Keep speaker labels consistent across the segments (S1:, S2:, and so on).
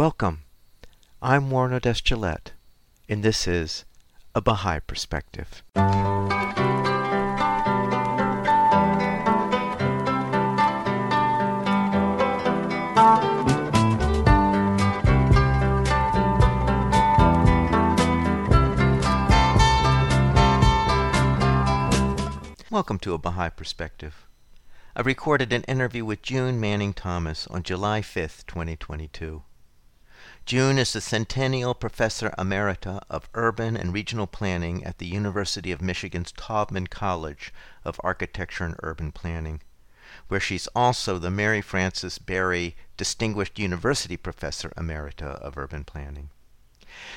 S1: Welcome. I'm Warren Odess and this is A Baha'i Perspective. Welcome to A Baha'i Perspective. I recorded an interview with June Manning Thomas on July 5, 2022. June is the Centennial Professor Emerita of Urban and Regional Planning at the University of Michigan's Taubman College of Architecture and Urban Planning, where she's also the Mary Frances Berry Distinguished University Professor Emerita of Urban Planning.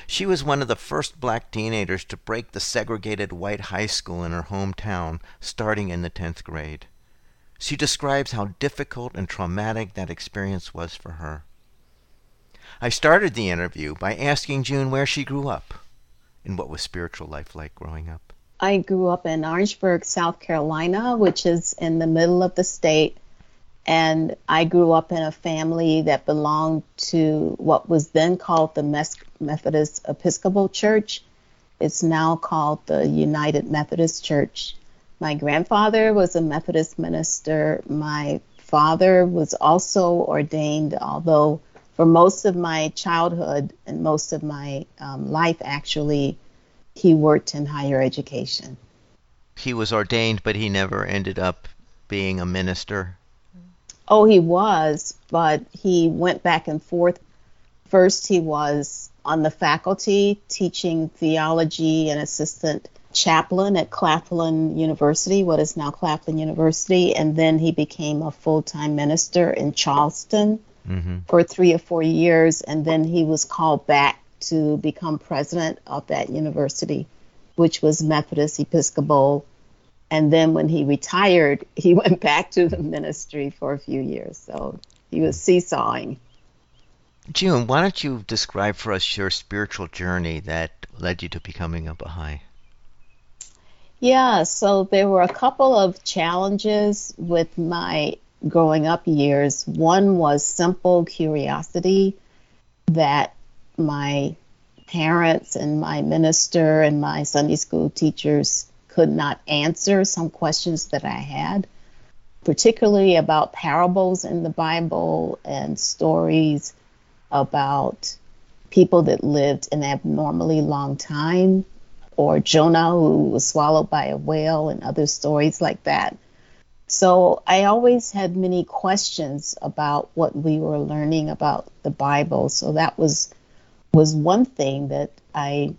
S1: She was one of the first black teenagers to break the segregated white high school in her hometown starting in the 10th grade. She describes how difficult and traumatic that experience was for her. I started the interview by asking June where she grew up and what was spiritual life like growing up.
S2: I grew up in Orangeburg, South Carolina, which is in the middle of the state. And I grew up in a family that belonged to what was then called the Methodist Episcopal Church. It's now called the United Methodist Church. My grandfather was a Methodist minister. My father was also ordained, although for most of my childhood and most of my um, life, actually, he worked in higher education.
S1: He was ordained, but he never ended up being a minister.
S2: Oh, he was, but he went back and forth. First, he was on the faculty teaching theology and assistant chaplain at Claflin University, what is now Claflin University, and then he became a full time minister in Charleston mm-hmm. for three or four years, and then he was called back to become president of that university, which was Methodist Episcopal. And then when he retired, he went back to the ministry for a few years. So he was seesawing.
S1: June, why don't you describe for us your spiritual journey that led you to becoming a Baha'i?
S2: Yeah, so there were a couple of challenges with my growing up years. One was simple curiosity that my parents and my minister and my Sunday school teachers could not answer some questions that I had, particularly about parables in the Bible and stories about people that lived an abnormally long time, or Jonah who was swallowed by a whale, and other stories like that. So I always had many questions about what we were learning about the Bible. So that was was one thing that I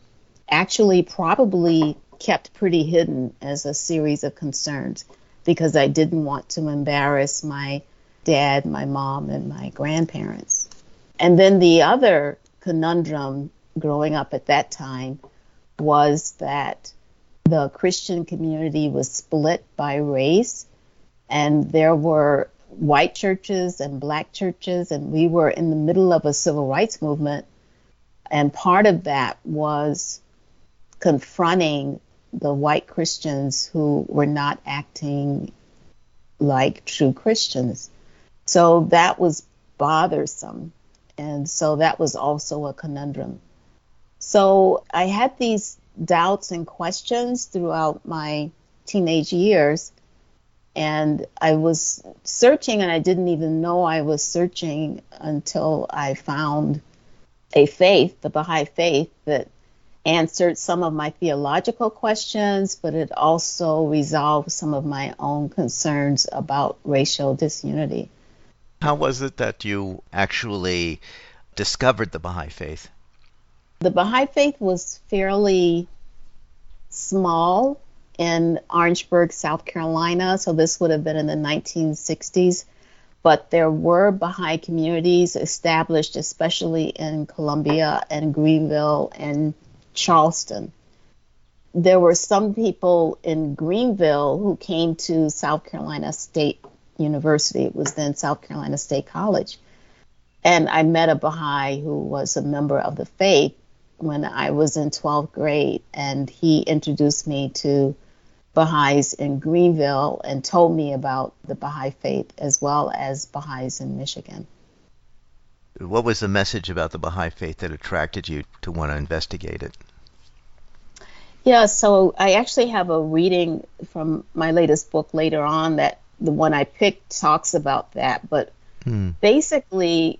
S2: actually probably kept pretty hidden as a series of concerns because I didn't want to embarrass my dad, my mom, and my grandparents. And then the other conundrum growing up at that time was that the Christian community was split by race and there were white churches and black churches, and we were in the middle of a civil rights movement. And part of that was confronting the white Christians who were not acting like true Christians. So that was bothersome. And so that was also a conundrum. So I had these doubts and questions throughout my teenage years. And I was searching, and I didn't even know I was searching until I found a faith, the Baha'i faith, that answered some of my theological questions, but it also resolved some of my own concerns about racial disunity.
S1: How was it that you actually discovered the Baha'i faith?
S2: The Baha'i faith was fairly small in Orangeburg, South Carolina. So this would have been in the 1960s. But there were Baha'i communities established, especially in Columbia and Greenville and Charleston. There were some people in Greenville who came to South Carolina State University. It was then South Carolina State College. And I met a Baha'i who was a member of the faith when I was in 12th grade, and he introduced me to Baha'is in Greenville and told me about the Baha'i faith as well as Baha'is in Michigan.
S1: What was the message about the Baha'i faith that attracted you to want to investigate it?
S2: Yeah, so I actually have a reading from my latest book later on that the one I picked talks about that. But hmm. basically,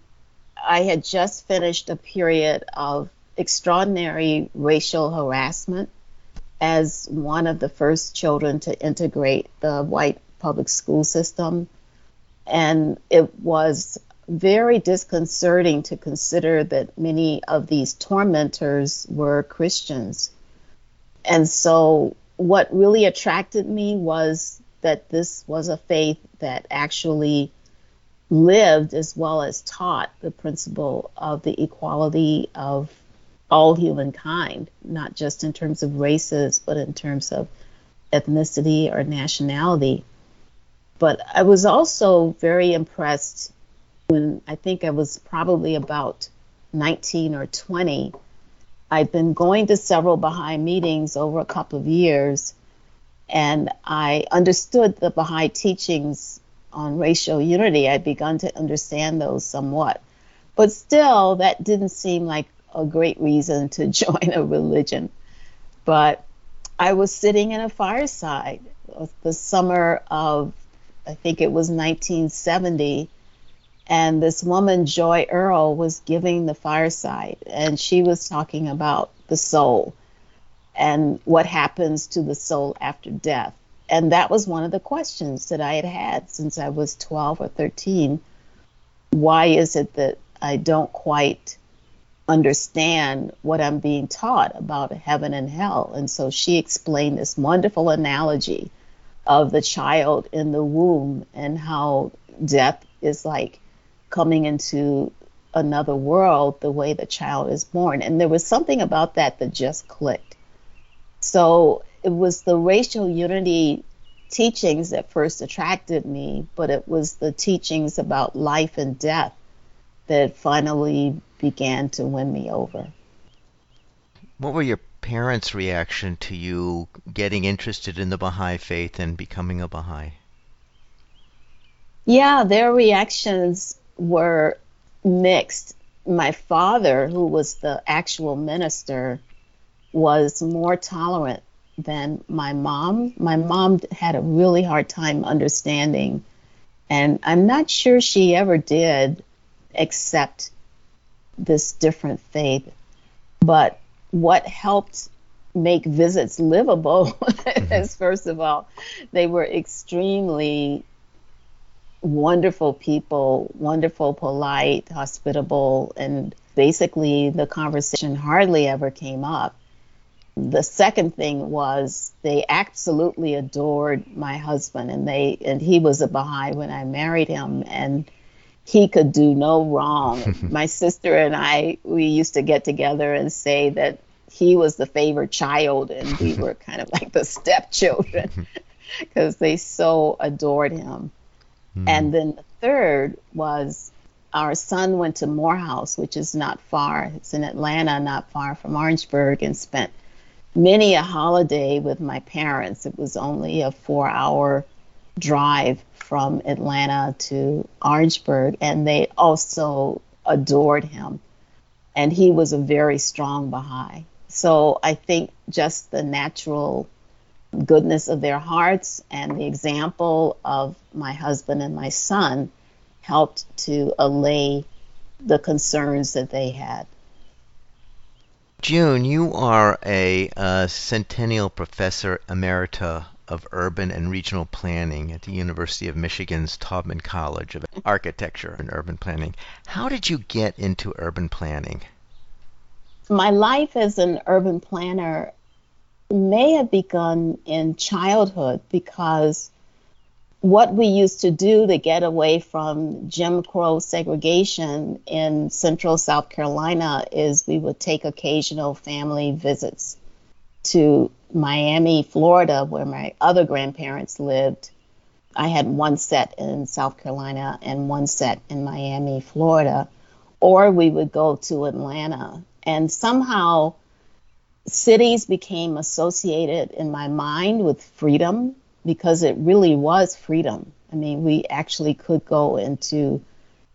S2: I had just finished a period of extraordinary racial harassment as one of the first children to integrate the white public school system. And it was very disconcerting to consider that many of these tormentors were Christians. And so, what really attracted me was that this was a faith that actually lived as well as taught the principle of the equality of all humankind, not just in terms of races, but in terms of ethnicity or nationality. But I was also very impressed when I think I was probably about 19 or 20. I'd been going to several Baha'i meetings over a couple of years, and I understood the Baha'i teachings on racial unity. I'd begun to understand those somewhat. But still, that didn't seem like a great reason to join a religion. But I was sitting in a fireside the summer of, I think it was 1970, and this woman, Joy Earle, was giving the fireside, and she was talking about the soul and what happens to the soul after death. And that was one of the questions that I had had since I was 12 or 13. Why is it that I don't quite understand what I'm being taught about heaven and hell. And so she explained this wonderful analogy of the child in the womb and how death is like coming into another world the way the child is born. And there was something about that that just clicked. So it was the racial unity teachings that first attracted me, but it was the teachings about life and death that finally began to win me over.
S1: What were your parents' reaction to you getting interested in the Baha'i faith and becoming a Baha'i?
S2: Yeah, their reactions were mixed. My father, who was the actual minister, was more tolerant than my mom. My mom had a really hard time understanding, and I'm not sure she ever did accept this different faith. But what helped make visits livable mm-hmm. is, first of all, they were extremely wonderful people, wonderful, polite, hospitable, and basically the conversation hardly ever came up. The second thing was they absolutely adored my husband and they and he was a Baha'i when I married him and he could do no wrong. My sister and I, we used to get together and say that he was the favorite child and we were kind of like the stepchildren because they so adored him. Mm. And then the third was our son went to Morehouse, which is not far. It's in Atlanta, not far from Orangeburg, and spent many a holiday with my parents. It was only a four hour drive from Atlanta to Orangeburg, and they also adored him. And he was a very strong Baha'i. So I think just the natural goodness of their hearts and the example of my husband and my son helped to allay the concerns that they had.
S1: June, you are a, a Centennial Professor Emerita of Urban and Regional Planning at the University of Michigan's Taubman College of Architecture and Urban Planning. How did you get into urban planning?
S2: My life as an urban planner may have begun in childhood because what we used to do to get away from Jim Crow segregation in central South Carolina is we would take occasional family visits to Miami, Florida, where my other grandparents lived. I had one set in South Carolina and one set in Miami, Florida. Or we would go to Atlanta. And somehow cities became associated in my mind with freedom because it really was freedom. I mean, we actually could go into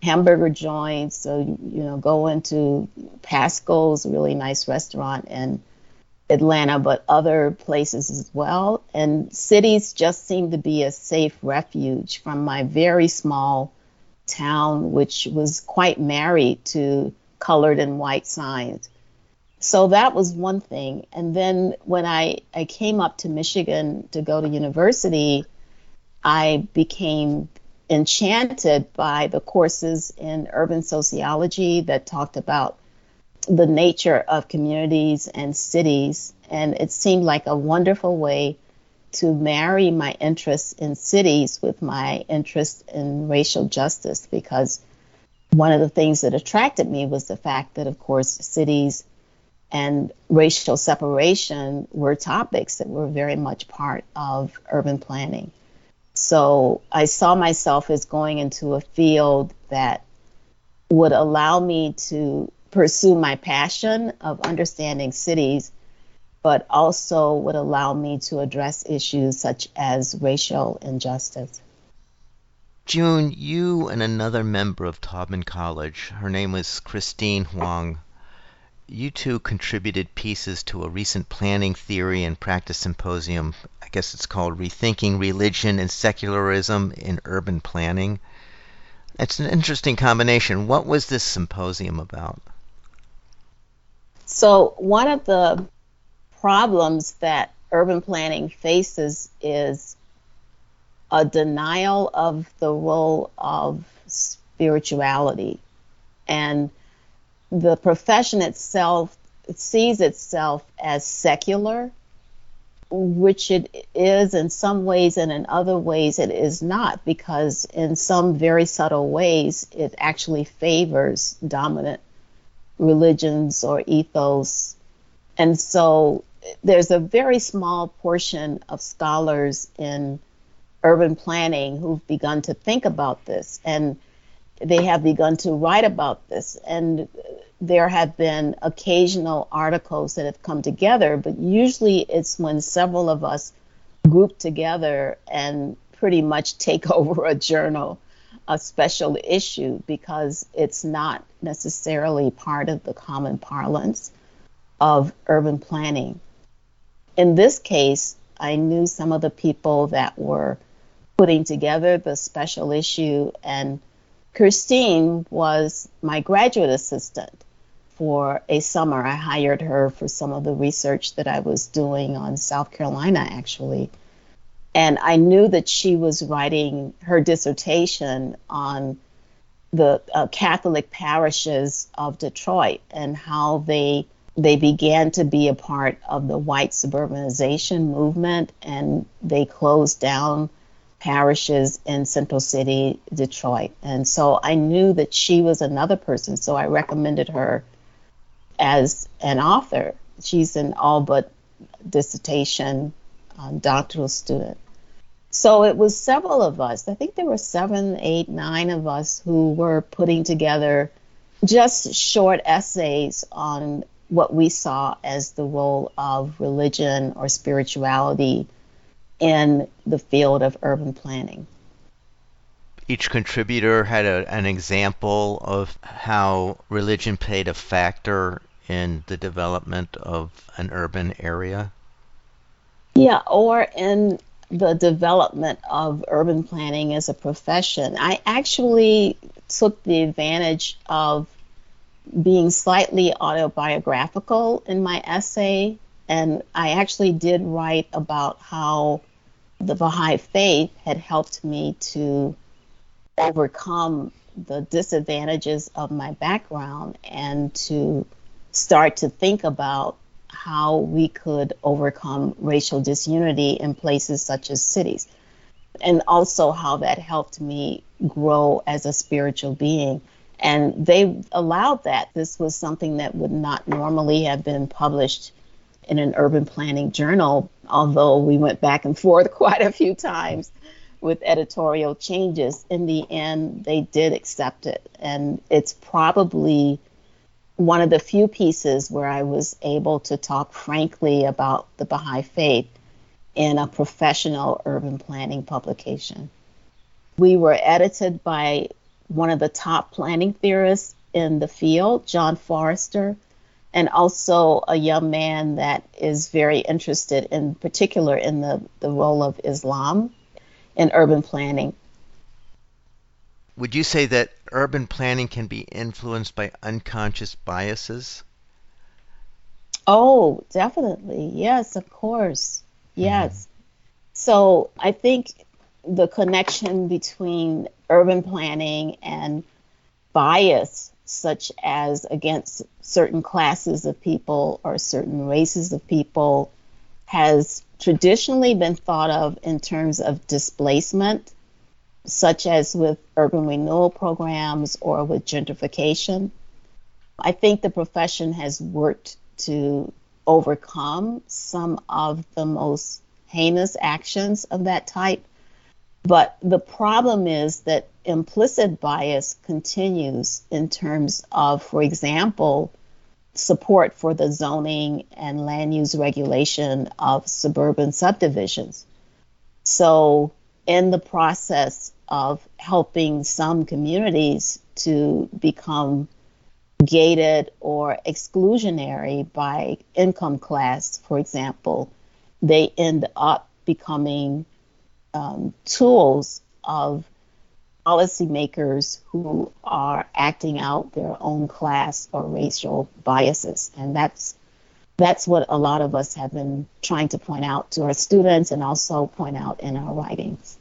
S2: hamburger joints, so you know, go into Paschal's, really nice restaurant in Atlanta, but other places as well. And cities just seem to be a safe refuge from my very small town, which was quite married to colored and white signs. So that was one thing. And then when I, I came up to Michigan to go to university, I became enchanted by the courses in urban sociology that talked about the nature of communities and cities. And it seemed like a wonderful way to marry my interest in cities with my interest in racial justice because one of the things that attracted me was the fact that, of course, cities and racial separation were topics that were very much part of urban planning. So I saw myself as going into a field that would allow me to pursue my passion of understanding cities, but also would allow me to address issues such as racial injustice.
S1: June, you and another member of Taubman College, her name was Christine Huang, you two contributed pieces to a recent planning theory and practice symposium. I guess it's called Rethinking Religion and Secularism in Urban Planning. It's an interesting combination. What was this symposium about?
S2: So, one of the problems that urban planning faces is a denial of the role of spirituality. And the profession itself sees itself as secular, which it is in some ways, and in other ways it is not, because in some very subtle ways it actually favors dominant religions or ethos. And so there's a very small portion of scholars in urban planning who've begun to think about this and they have begun to write about this and there have been occasional articles that have come together but usually it's when several of us group together and pretty much take over a journal a special issue because it's not necessarily part of the common parlance of urban planning. In this case, I knew some of the people that were putting together the special issue, and Christine was my graduate assistant for a summer. I hired her for some of the research that I was doing on South Carolina, actually. And I knew that she was writing her dissertation on the uh, Catholic parishes of Detroit and how they they began to be a part of the white suburbanization movement and they closed down parishes in Central City, Detroit. And so I knew that she was another person, so I recommended her as an author. She's an all but dissertation um, doctoral student. So it was several of us. I think there were seven, eight, nine of us who were putting together just short essays on what we saw as the role of religion or spirituality in the field of urban planning.
S1: Each contributor had a, an example of how religion played a factor in the development of an urban area.
S2: Yeah, or in the development of urban planning as a profession. I actually took the advantage of being slightly autobiographical in my essay, and I actually did write about how the Baha'i faith had helped me to overcome the disadvantages of my background and to start to think about how we could overcome racial disunity in places such as cities, and also how that helped me grow as a spiritual being. And they allowed that. This was something that would not normally have been published in an urban planning journal, although we went back and forth quite a few times with editorial changes. In the end, they did accept it. And it's probably one of the few pieces where I was able to talk frankly about the Baha'i faith in a professional urban planning publication. We were edited by one of the top planning theorists in the field, John Forester, and also a young man that is very interested in particular in the, the role of Islam in urban planning.
S1: Would you say that urban planning can be influenced by unconscious biases?
S2: Oh, definitely. Yes, of course. Yes. Mm-hmm. So I think the connection between urban planning and bias, such as against certain classes of people or certain races of people, has traditionally been thought of in terms of displacement, such as with urban renewal programs or with gentrification. I think the profession has worked to overcome some of the most heinous actions of that type. But the problem is that implicit bias continues in terms of, for example, support for the zoning and land use regulation of suburban subdivisions. So, in the process of helping some communities to become gated or exclusionary by income class, for example, they end up becoming um, tools of policymakers who are acting out their own class or racial biases. And that's that's what a lot of us have been trying to point out to our students and also point out in our writings.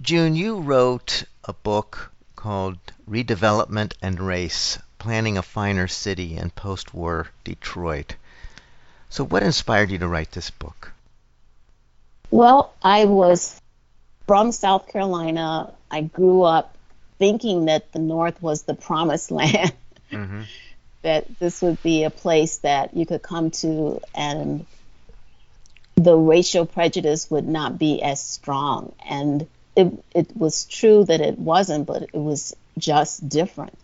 S1: June, you wrote a book called Redevelopment and Race Planning a Finer City in Post War Detroit. So, what inspired you to write this book?
S2: Well, I was from South Carolina. I grew up thinking that the North was the promised land, mm-hmm. that this would be a place that you could come to and the racial prejudice would not be as strong. And it, it was true that it wasn't, but it was just different.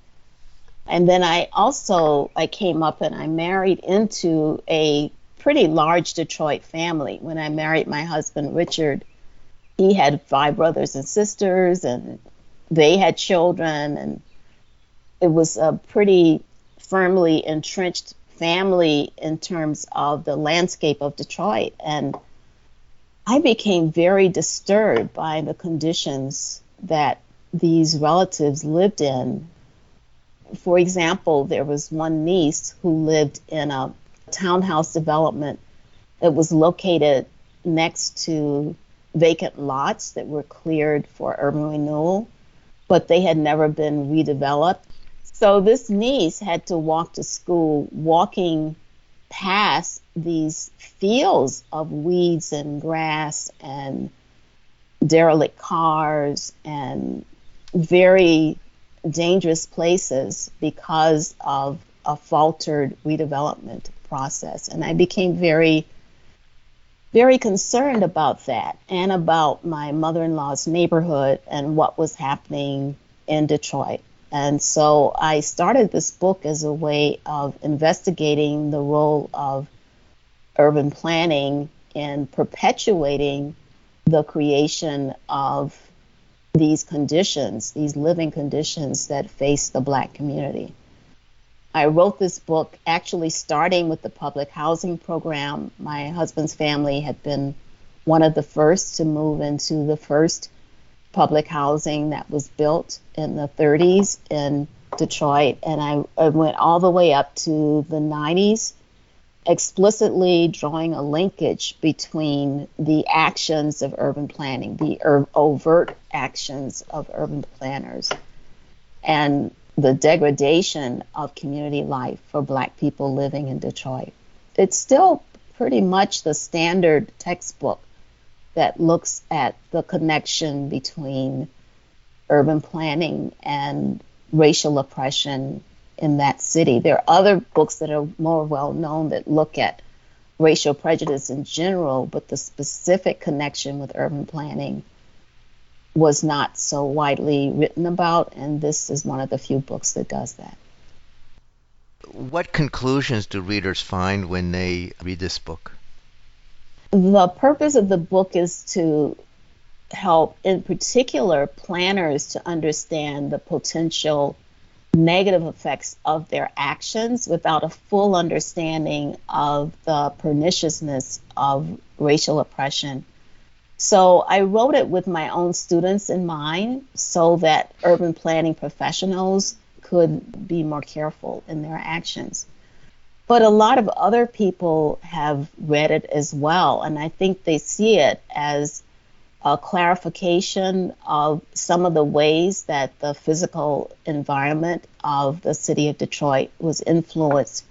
S2: And then I also I came up and I married into a pretty large Detroit family. When I married my husband Richard, he had five brothers and sisters, and they had children, and it was a pretty firmly entrenched family in terms of the landscape of Detroit. And I became very disturbed by the conditions that these relatives lived in. For example, there was one niece who lived in a townhouse development that was located next to vacant lots that were cleared for urban renewal, but they had never been redeveloped. So this niece had to walk to school walking past these fields of weeds and grass and derelict cars and very dangerous places because of a faltered redevelopment process. And I became very very concerned about that and about my mother in law's neighborhood and what was happening in Detroit. And so I started this book as a way of investigating the role of urban planning in perpetuating the creation of these conditions, these living conditions that face the black community. I wrote this book actually starting with the public housing program. My husband's family had been one of the first to move into the first public housing that was built in the 30s in Detroit. And I, I went all the way up to the 90s, explicitly drawing a linkage between the actions of urban planning, the er- overt actions of urban planners, and the degradation of community life for black people living in Detroit. It's still pretty much the standard textbook that looks at the connection between urban planning and racial oppression in that city. There are other books that are more well known that look at racial prejudice in general, but the specific connection with urban planning was not so widely written about, and this is one of the few books that does that.
S1: What conclusions do readers find when they read this book?
S2: The purpose of the book is to help, in particular, planners to understand the potential negative effects of their actions without a full understanding of the perniciousness of racial oppression. So I wrote it with my own students in mind so that urban planning professionals could be more careful in their actions. But a lot of other people have read it as well, and I think they see it as a clarification of some of the ways that the physical environment of the city of Detroit was influenced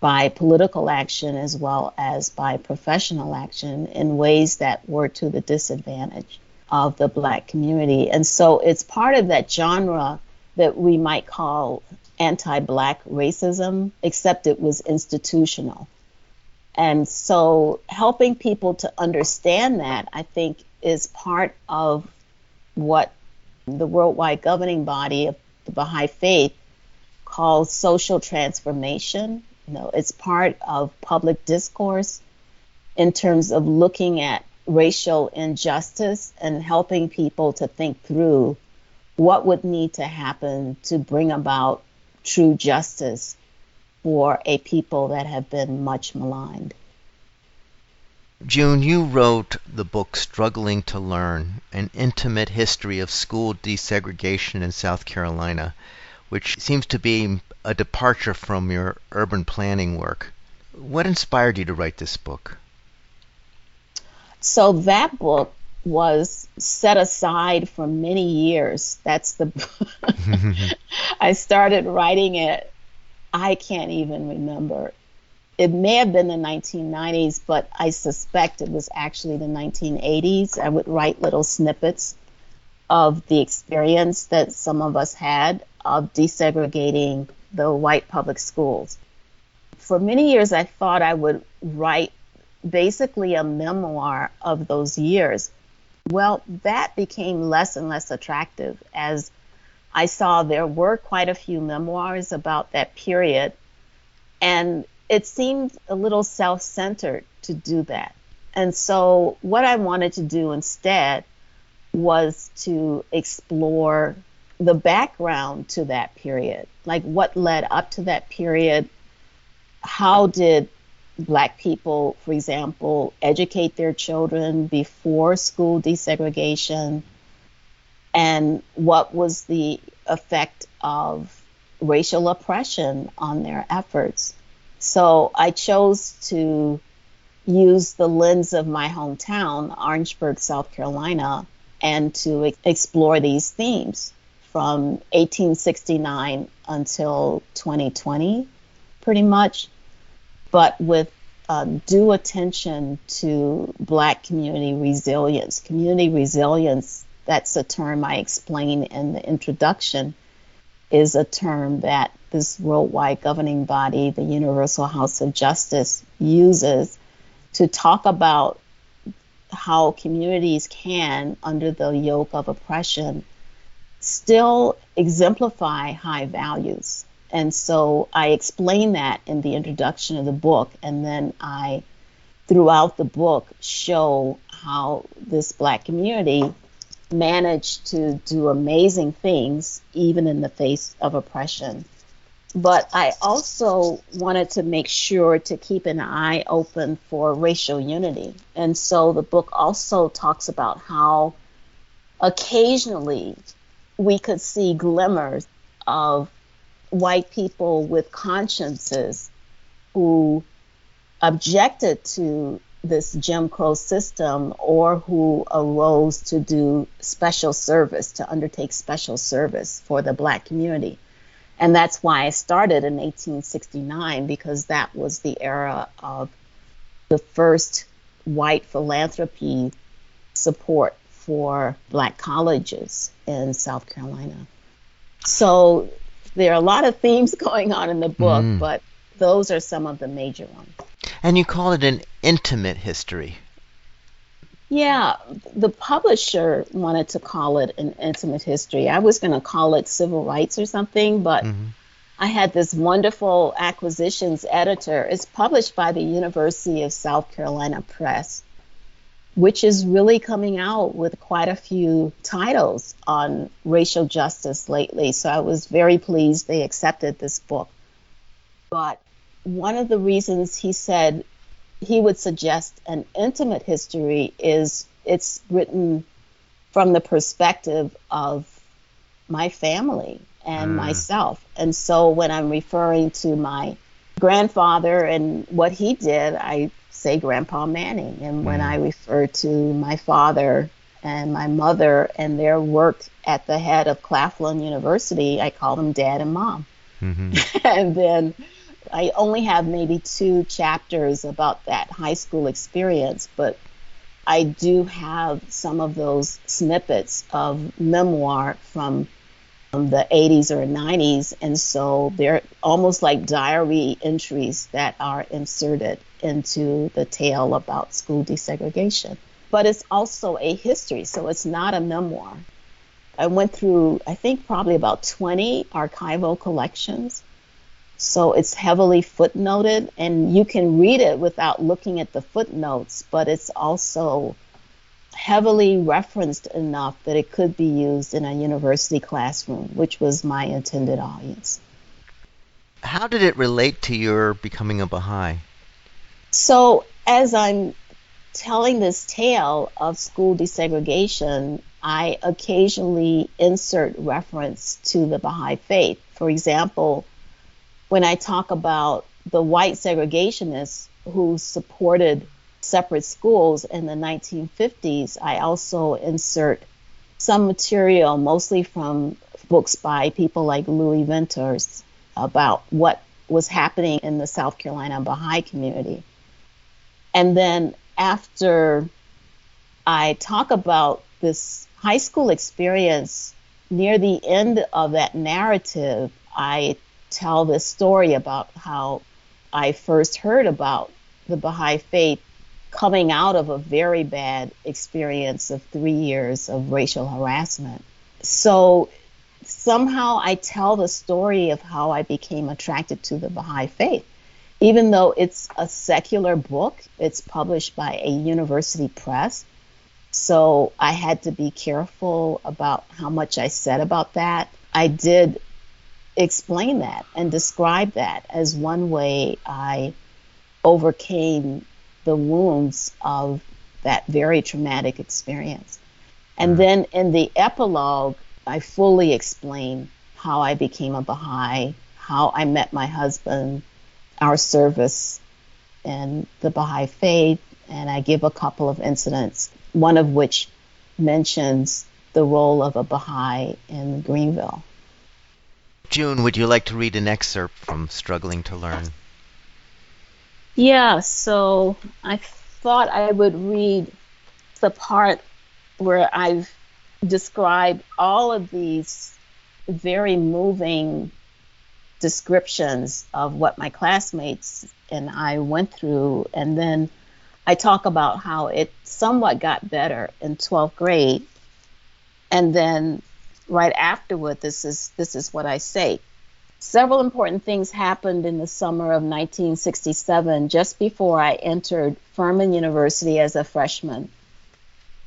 S2: by political action as well as by professional action in ways that were to the disadvantage of the black community. And so it's part of that genre that we might call anti black racism, except it was institutional. And so helping people to understand that, I think, is part of what the worldwide governing body of the Baha'i Faith calls social transformation. You know, it's part of public discourse in terms of looking at racial injustice and helping people to think through what would need to happen to bring about true justice for a people that have been much maligned.
S1: June, you wrote the book Struggling to Learn An Intimate History of School Desegregation in South Carolina, which seems to be a departure from your urban planning work. What inspired you to write this book?
S2: So, that book was set aside for many years. That's the. I started writing it, I can't even remember it may have been the 1990s, but I suspect it was actually the 1980s. I would write little snippets of the experience that some of us had of desegregating the white public schools. For many years, I thought I would write basically a memoir of those years. Well, that became less and less attractive as I saw there were quite a few memoirs about that period. And it seemed a little self centered to do that. And so, what I wanted to do instead was to explore the background to that period, like what led up to that period. How did Black people, for example, educate their children before school desegregation? And what was the effect of racial oppression on their efforts? So I chose to use the lens of my hometown, Orangeburg, South Carolina, and to explore these themes from 1869 until 2020, pretty much, but with uh, due attention to Black community resilience. Community resilience, that's a term I explain in the introduction, is a term that this worldwide governing body, the Universal House of Justice, uses to talk about how communities can, under the yoke of oppression, still exemplify high values. And so I explain that in the introduction of the book, and then I, throughout the book, show how this black community managed to do amazing things even in the face of oppression but I also wanted to make sure to keep an eye open for racial unity. And so the book also talks about how occasionally we could see glimmers of white people with consciences who objected to this Jim Crow system or who arose to do special service, to undertake special service for the black community. And that's why I started in 1869 because that was the era of the first white philanthropy support for black colleges in South Carolina. So there are a lot of themes going on in the book, mm. but those are some of the major ones.
S1: And you call it an intimate history.
S2: Yeah, the publisher wanted to call it an intimate history. I was going to call it civil rights or something, but mm-hmm. I had this wonderful acquisitions editor. It's published by the University of South Carolina Press. which is really coming out with quite a few titles on racial justice lately. So I was very pleased they accepted this book. But one of the reasons he said he would suggest an intimate history is it's written from the perspective of my family and mm. myself. And so when I'm referring to my grandfather and what he did, I say Grandpa Manning. And when mm. I refer to my father and my mother and their work at the head of Claflin University, I call them Dad and Mom. Mm-hmm. and then I only have maybe two chapters about that high school experience, but I do have some of those snippets of memoir from the 80s or 90s, and so they're almost like diary entries that are inserted into the tale about school desegregation. But it's also a history, so it's not a memoir. I went through, I think, probably about 20 archival collections. So it's heavily footnoted, and you can read it without looking at the footnotes, but it's also heavily referenced enough that it could be used in a university classroom, which was my intended audience.
S1: How did it relate to your becoming a Baha'i?
S2: So, as I'm telling this tale of school desegregation, I occasionally insert reference to the Baha'i faith. For example, when I talk about the white segregationists who supported separate schools in the 1950s, I also insert some material, mostly from books by people like Louis Venters, about what was happening in the South Carolina Baha'i community. And then after I talk about this high school experience, near the end of that narrative, I tell this story about how I first heard about the Baha'i faith coming out of a very bad experience of three years of racial harassment. So somehow I tell the story of how I became attracted to the Baha'i faith. Even though it's a secular book, it's published by a university press. So I had to be careful about how much I said about that. I did explain that and describe that as one way I overcame the wounds of that very traumatic experience. And mm-hmm. then in the epilogue, I fully explain how I became a Baha'i, how I met my husband, our service in the Baha'i faith, and I give a couple of incidents, one of which mentions the role of a Baha'i in Greenville.
S1: June, would you like to read an excerpt from Struggling to Learn?
S2: Yeah, so I thought I would read the part where I've described all of these very moving descriptions of what my classmates and I went through, and then I talk about how it somewhat got better in 12th grade, and then right afterward, this is this is what I say. Several important things happened in the summer of 1967, just before I entered Furman University as a freshman.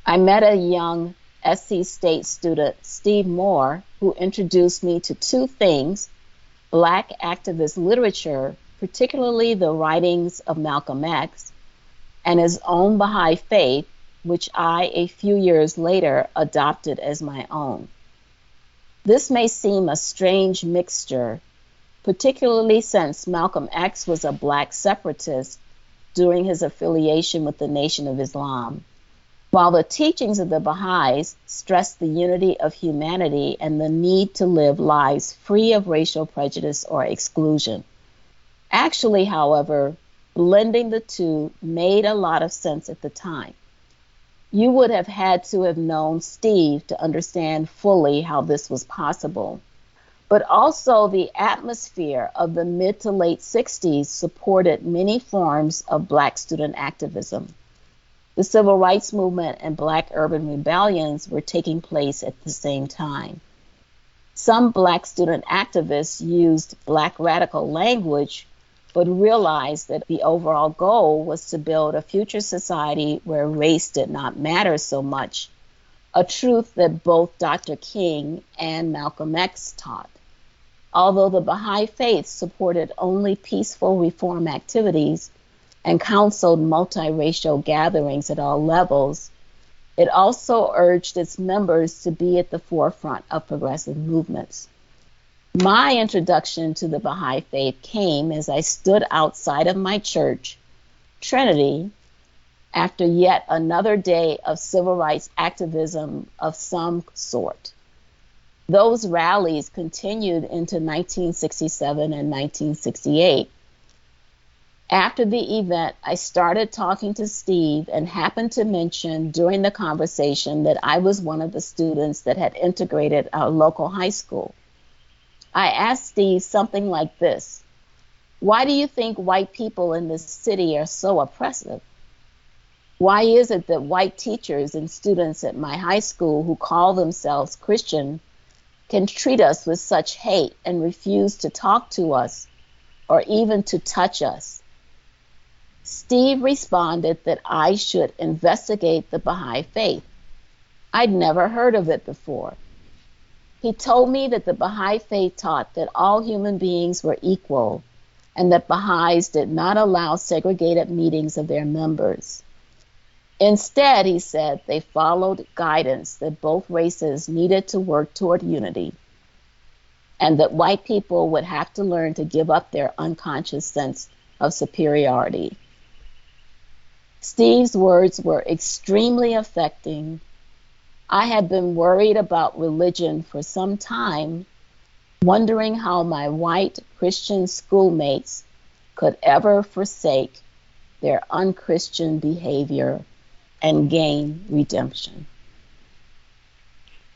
S2: I met a young SC State student, Steve Moore, who introduced me to two things black activist literature, particularly the writings of Malcolm X, and his own Baha'i faith, which I, a few years later, adopted as my own. This may seem a strange mixture particularly since Malcolm X was a black separatist during his affiliation with the Nation of Islam. While the teachings of the Baha'is stress the unity of humanity and the need to live lives free of racial prejudice or exclusion. Actually, however, blending the two made a lot of sense at the time. You would have had to have known Steve to understand fully how this was possible but also the atmosphere of the mid to late 60s supported many forms of black student activism. The civil rights movement and black urban rebellions were taking place at the same time. Some black student activists used black radical language, but realized that the overall goal was to build a future society where race did not matter so much, a truth that both Dr. King and Malcolm X taught. Although the Baha'i faith supported only peaceful reform activities and counseled multiracial gatherings at all levels, it also urged its members to be at the forefront of progressive movements. My introduction to the Baha'i faith came as I stood outside of my church, Trinity, after yet another day of civil rights activism of some sort. Those rallies continued into 1967 and 1968. After the event, I started talking to Steve and happened to mention during the conversation that I was one of the students that had integrated our local high school. I asked Steve something like this Why do you think white people in this city are so oppressive? Why is it that white teachers and students at my high school who call themselves Christian can treat us with such hate and refuse to talk to us or even to touch us? Steve responded that I should investigate the Baha'i faith. I'd never heard of it before. He told me that the Baha'i faith taught that all human beings were equal and that Baha'is did not allow segregated meetings of their members. Instead, he said, they followed guidance that both races needed to work toward unity and that white people would have to learn to give up their unconscious sense of superiority. Steve's words were extremely affecting I had been worried about religion for some time, wondering how my white Christian schoolmates could ever forsake their unchristian behavior and gain redemption.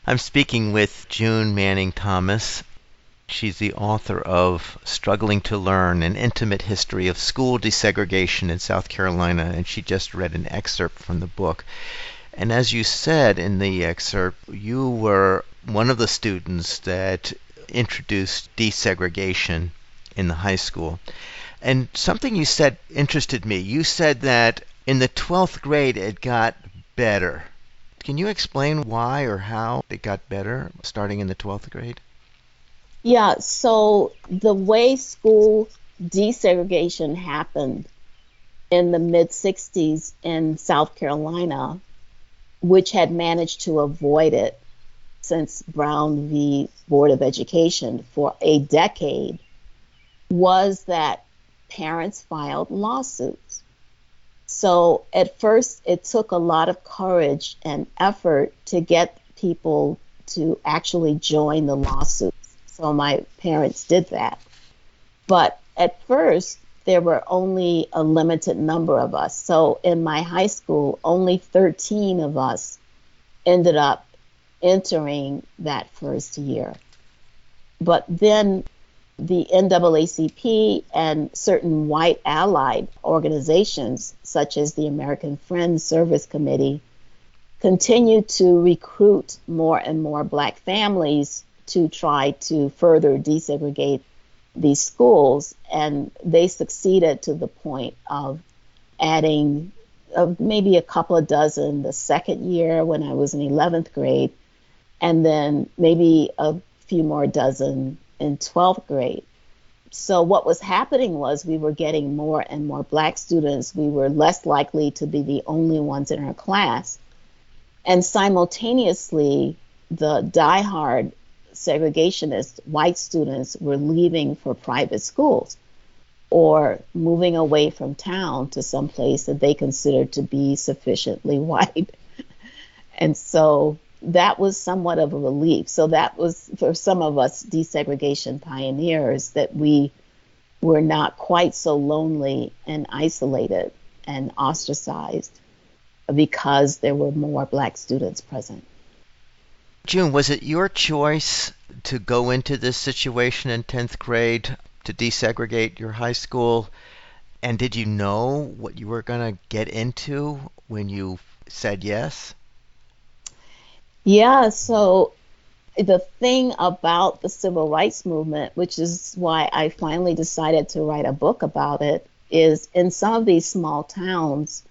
S1: I'm speaking with June Manning Thomas. She's the author of Struggling to Learn An Intimate History of School Desegregation in South Carolina, and she just read an excerpt from the book. And as you said in the excerpt, you were one of the students that introduced desegregation in the high school. And something you said interested me. You said that in the 12th grade it got better. Can you explain why or how it got better starting in the 12th grade?
S2: Yeah, so the way school desegregation happened in the mid 60s in South Carolina which had managed to avoid it since Brown v. Board of Education for a decade, was that parents filed lawsuits. So at first, it took a lot of courage and effort to get people to actually join the lawsuits. So my parents did that. But at first, there were only a limited number of us. So in my high school, only 13 of us ended up entering that first year. But then the NAACP and certain white allied organizations, such as the American Friends Service Committee, continued to recruit more and more black families to try to further desegregate these schools, and they succeeded to the point of adding maybe a couple of dozen the second year when I was in 11th grade, and then maybe a few more dozen in 12th grade. So, what was happening was we were getting more and more black students. We were less likely to be the only ones in our class. And simultaneously, the die-hard segregationist white students were leaving for private schools or moving away from town to some place that they considered to be sufficiently white. and so that was somewhat of a relief. So that was for some of us desegregation pioneers that we were not quite so lonely and isolated and ostracized because there were more black students present.
S1: June, was it your choice to go into this situation in 10th grade to desegregate your high school? And did you know what you were going to get into when you said yes?
S2: Yeah, so the thing about the civil rights movement, which is why I finally decided to write a book about it, is in some of these small towns,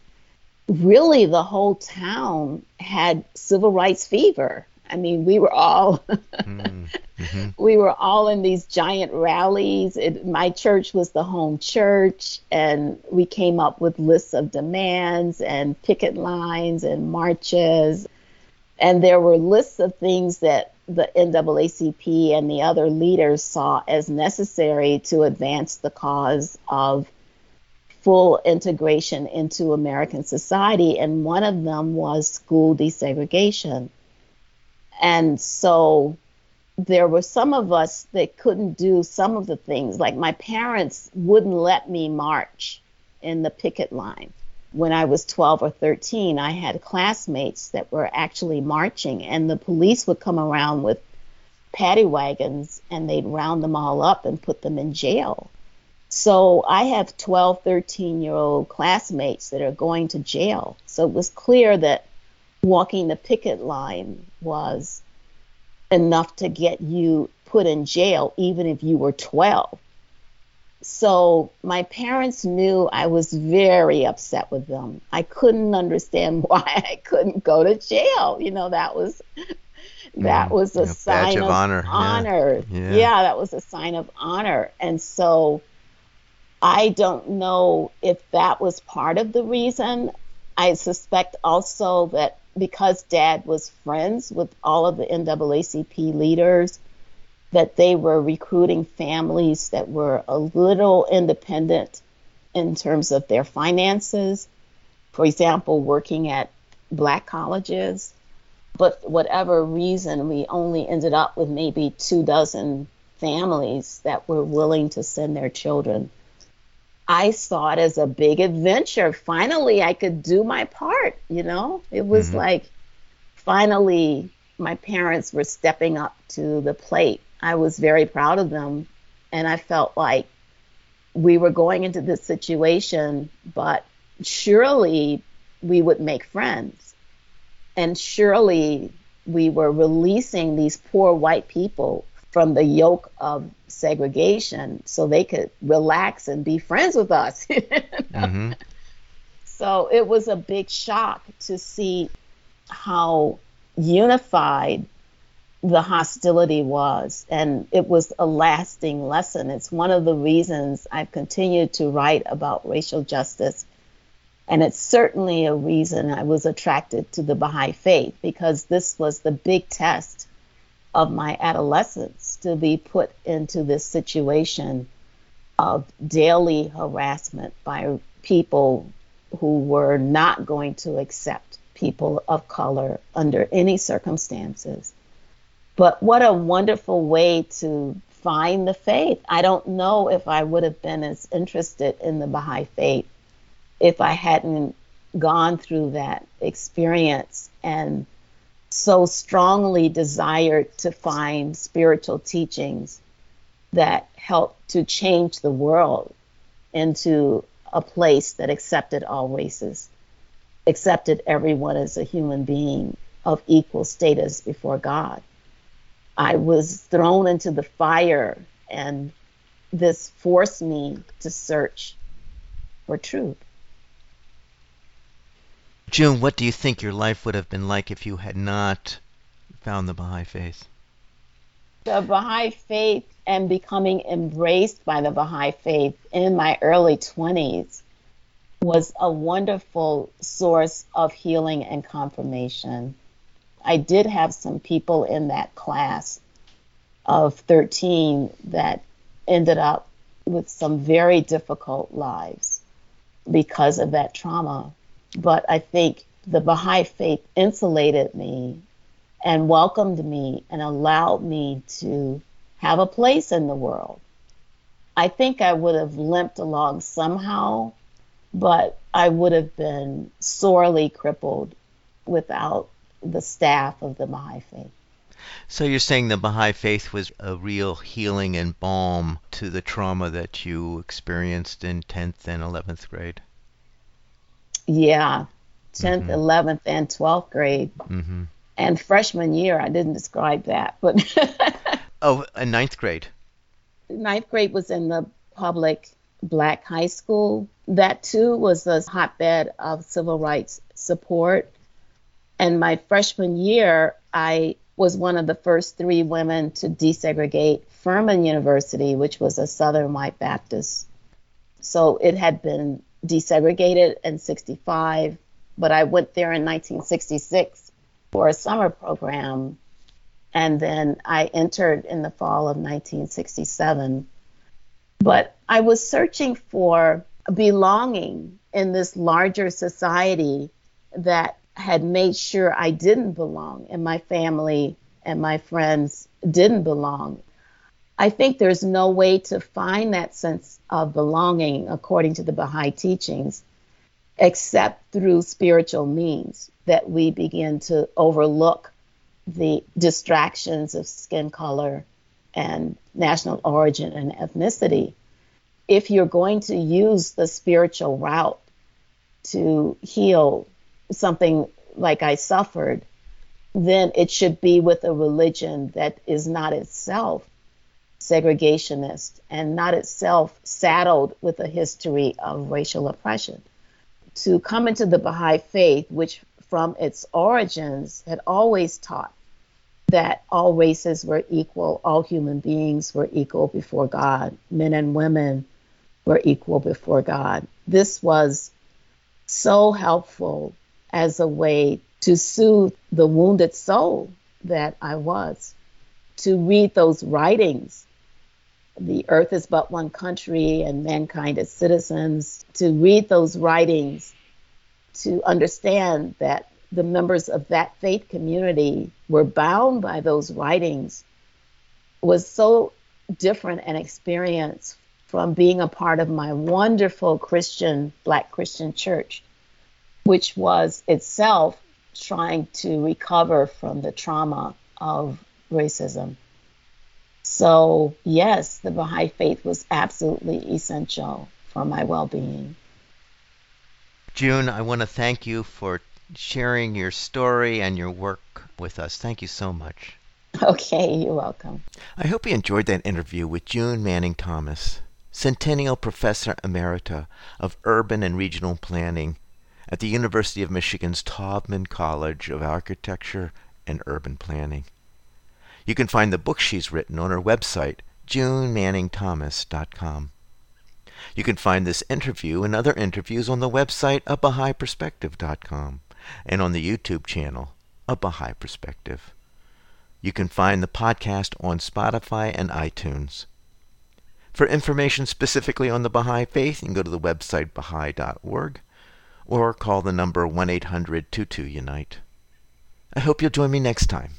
S2: really the whole town had civil rights fever. I mean, we were all mm-hmm. we were all in these giant rallies. It, my church was the home church, and we came up with lists of demands and picket lines and marches. And there were lists of things that the NAACP and the other leaders saw as necessary to advance the cause of full integration into American society. And one of them was school desegregation. And so there were some of us that couldn't do some of the things. Like my parents wouldn't let me march in the picket line. When I was 12 or 13, I had classmates that were actually marching, and the police would come around with paddy wagons and they'd round them all up and put them in jail. So I have 12, 13 year old classmates that are going to jail. So it was clear that walking the picket line was enough to get you put in jail, even if you were 12. So my parents knew I was very upset with them. I couldn't understand why I couldn't go to jail. You know, that was that mm, was a yeah, sign of, of, honor. honor. Yeah. Yeah. yeah, that was a sign of honor. And so I don't know if that was part of the reason. I suspect also that because dad was friends with all of the NAACP leaders, that they were recruiting families that were a little independent in terms of their finances. For example, working at black colleges. But whatever reason, we only ended up with maybe two dozen families that were willing to send their children I saw it as a big adventure. Finally, I could do my part, you know? It was mm-hmm. like finally my parents were stepping up to the plate. I was very proud of them, and I felt like we were going into this situation, but surely we would make friends. And surely we were releasing these poor white people from the yoke of segregation so they could relax and be friends with us. mm-hmm. So it was a big shock to see how unified the hostility was. And it was a lasting lesson. It's one of the reasons I've continued to write about racial justice. And it's certainly a reason I was attracted to the Baha'i faith because this was the big test of my adolescence to be put into this situation of daily harassment by people who were not going to accept people of color under any circumstances. But what a wonderful way to find the faith. I don't know if I would have been as interested in the Baha'i faith if I hadn't gone through that experience and so strongly desired to find spiritual teachings that helped to change the world into a place that accepted all races, accepted everyone as a human being of equal status before God. I was thrown into the fire, and this forced me to search for truth.
S1: June, what do you think your life would have been like if you had not found the Baha'i faith?
S2: The Baha'i faith and becoming embraced by the Baha'i faith in my early 20s was a wonderful source of healing and confirmation. I did have some people in that class of 13 that ended up with some very difficult lives because of that trauma. But I think the Baha'i faith insulated me and welcomed me and allowed me to have a place in the world. I think I would have limped along somehow, but I would have been sorely crippled without the staff of the Baha'i faith.
S1: So you're saying the Baha'i faith was a real healing and balm to the trauma that you experienced in 10th and 11th grade?
S2: Yeah, 10th, mm-hmm. 11th, and 12th grade. Mm-hmm. And freshman year, I didn't describe that, but.
S1: oh, a ninth grade.
S2: Ninth grade was in the public black high school. That too was a hotbed of civil rights support. And my freshman year, I was one of the first three women to desegregate Furman University, which was a Southern white Baptist. So it had been desegregated in 65, but I went there in 1966 for a summer program. And then I entered in the fall of 1967. But I was searching for belonging in this larger society that had made sure I didn't belong and my family and my friends didn't belong. I think there's no way to find that sense of belonging according to the Baha'i teachings except through spiritual means that we begin to overlook the distractions of skin color and national origin and ethnicity. If you're going to use the spiritual route to heal something like I suffered, then it should be with a religion that is not itself segregationist and not itself saddled with a history of racial oppression. To come into the Baha'i faith, which from its origins had always taught that all races were equal, all human beings were equal before God, men and women were equal before God. This was so helpful as a way to soothe the wounded soul that I was, to read those writings. The earth is but one country and mankind is citizens, to read those writings, to understand that the members of that faith community were bound by those writings was so different an experience from being a part of my wonderful Christian, Black Christian church which was itself trying to recover from the trauma of racism. So, yes, the Baha'i faith was absolutely essential for my well being.
S1: June, I want to thank you for sharing your story and your work with us. Thank you so much.
S2: Okay, you're welcome.
S1: I hope you enjoyed that interview with June Manning Thomas, Centennial Professor Emerita of Urban and Regional Planning at the University of Michigan's Taubman College of Architecture and Urban Planning. You can find the book she's written on her website, junemanningthomas.com. You can find this interview and other interviews on the website abahaiperspective.com and on the YouTube channel, A Baha'i Perspective. You can find the podcast on Spotify and iTunes. For information specifically on the Baha'i Faith, you can go to the website baha'i.org or call the number 1 800 22 Unite. I hope you'll join me next time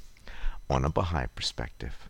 S1: on a Baha'i Perspective.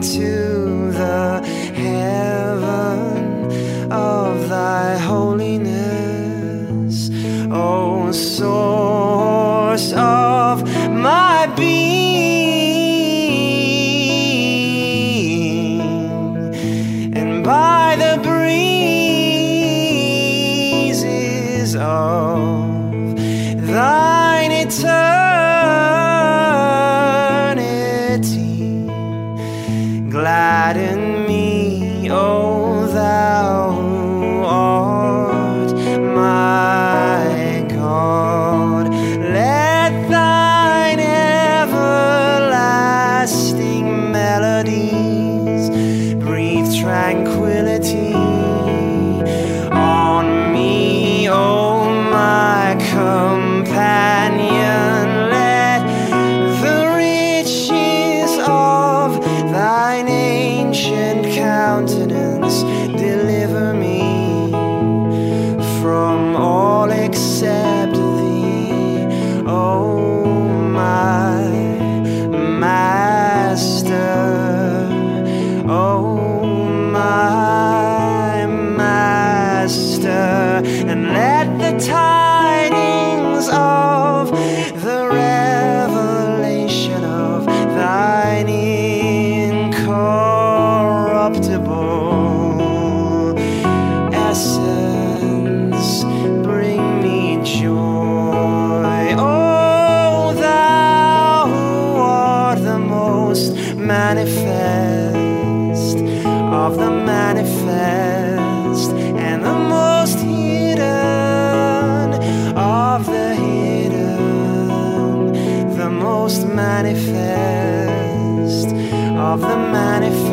S3: into the heaven of thy holiness, O source of most manifest of the manifest and the most hidden of the hidden, the most manifest of the manifest.